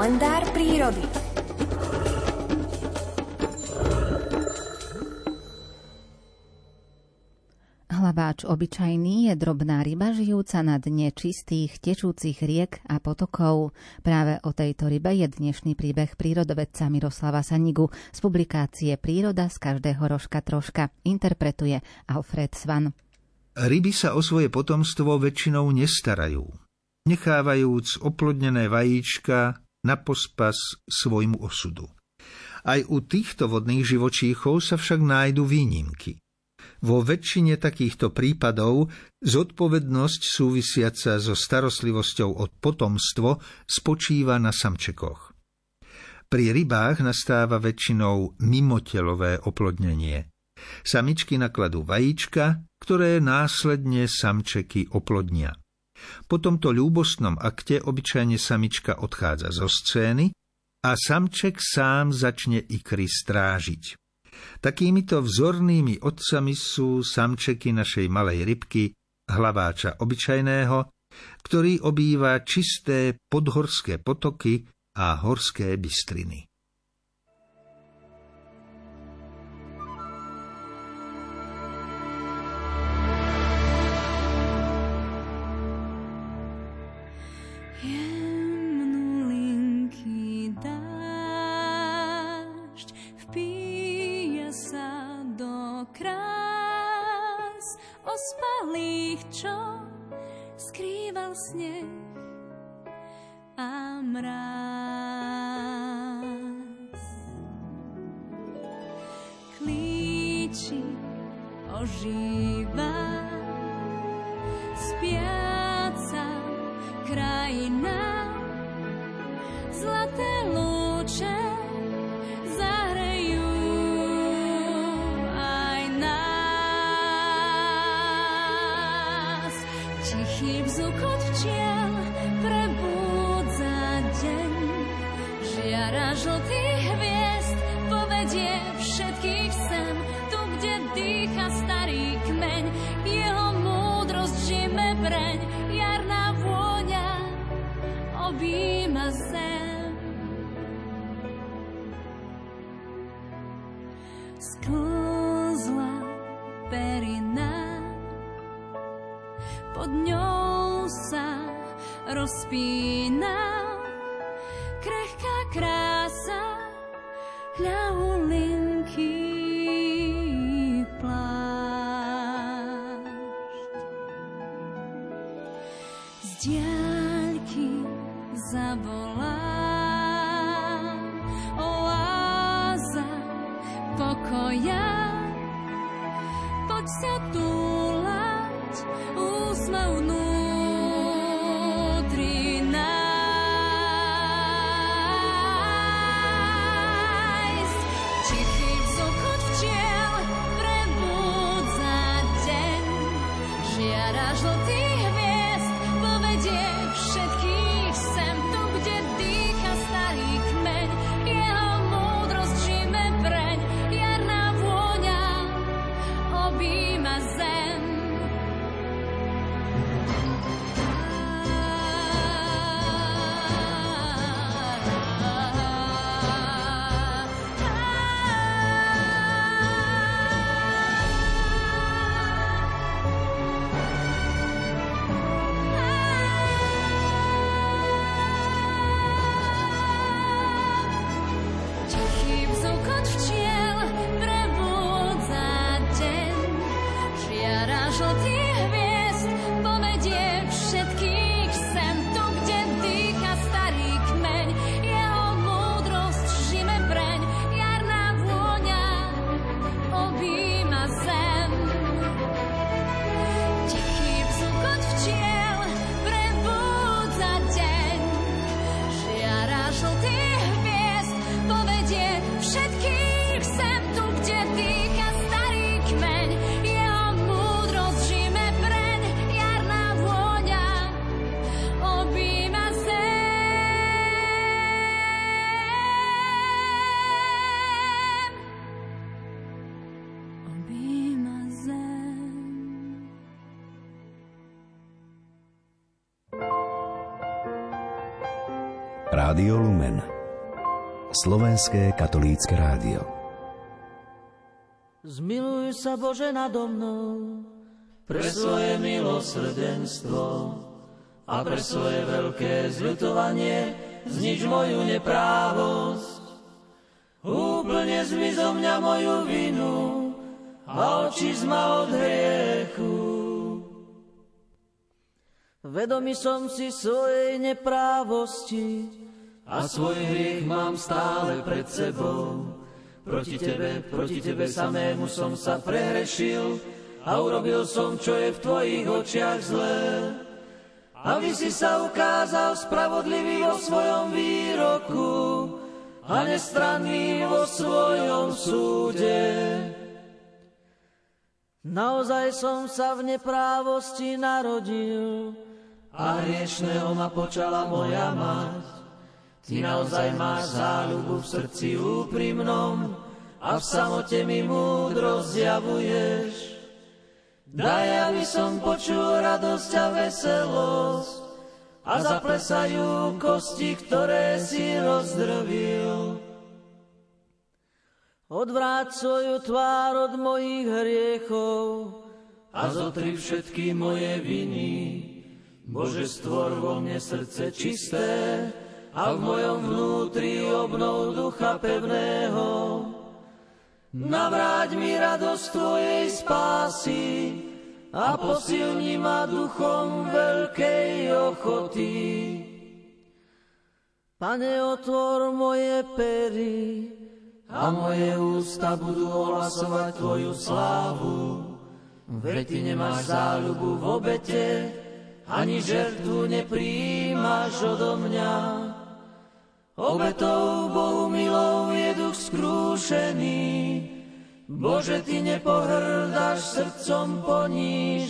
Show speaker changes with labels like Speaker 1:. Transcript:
Speaker 1: kalendár prírody. Hlabáč obyčajný je drobná ryba žijúca na dne čistých, tečúcich riek a potokov. Práve o tejto rybe je dnešný príbeh prírodovedca Miroslava Sanigu z publikácie Príroda z každého rožka troška. Interpretuje Alfred Svan.
Speaker 2: Ryby sa o svoje potomstvo väčšinou nestarajú, nechávajúc oplodnené vajíčka na pospas svojmu osudu. Aj u týchto vodných živočíchov sa však nájdu výnimky – vo väčšine takýchto prípadov zodpovednosť súvisiaca so starostlivosťou o potomstvo spočíva na samčekoch. Pri rybách nastáva väčšinou mimotelové oplodnenie. Samičky nakladú vajíčka, ktoré následne samčeky oplodnia. Po tomto ľúbostnom akte obyčajne samička odchádza zo scény a samček sám začne ikry strážiť. Takýmito vzornými otcami sú samčeky našej malej rybky, hlaváča obyčajného, ktorý obýva čisté podhorské potoky a horské bystriny.
Speaker 3: Mráz. Klíči ožíva spiaca krajina, zlaté lúče Tichý vzukot včiel prebúdza deň. Žiara žltý hviezd povedie všetkých sem, tu, kde dýcha starý kmeň. Jeho múdrosť žime preň, jarná vôňa objíma zem. Sklzla perina pod ňou sa rozpína krehká krása ľahulinký plášť. Z diaľky zavolá oáza pokoja poď sa túlať Tichý vzukot včiel. prebudza
Speaker 4: Rádio Lumen Slovenské katolícke rádio
Speaker 5: Zmiluj sa Bože nado mnou pre svoje milosrdenstvo a pre svoje veľké zľutovanie znič moju neprávosť. Úplne zmiz zo mňa moju vinu a oči zma od hriechu. Vedomý som si svojej neprávosti a svoj hriech mám stále pred sebou. Proti tebe, proti tebe samému som sa prehrešil a urobil som, čo je v tvojich očiach zlé. Aby si sa ukázal spravodlivý vo svojom výroku a nestranný vo svojom súde. Naozaj som sa v neprávosti narodil, a hriešného ma počala moja mať. Ty naozaj máš záľubu v srdci úprimnom a v samote mi múdro zjavuješ. Daj, aby som počul radosť a veselosť a zaplesajú kosti, ktoré si rozdrvil. Odvráť svoju tvár od mojich hriechov a zotri všetky moje viny Bože, stvor vo mne srdce čisté a v mojom vnútri obnov ducha pevného. Navráť mi radosť Tvojej spásy a posilni ma duchom veľkej ochoty. Pane, otvor moje pery a moje ústa budú ohlasovať Tvoju slávu. Veď Ty nemáš záľubu v obete, ani žertvu nepríjmaš odo mňa. Obetou Bohu milou je duch skrúšený, Bože, Ty nepohrdáš srdcom poní.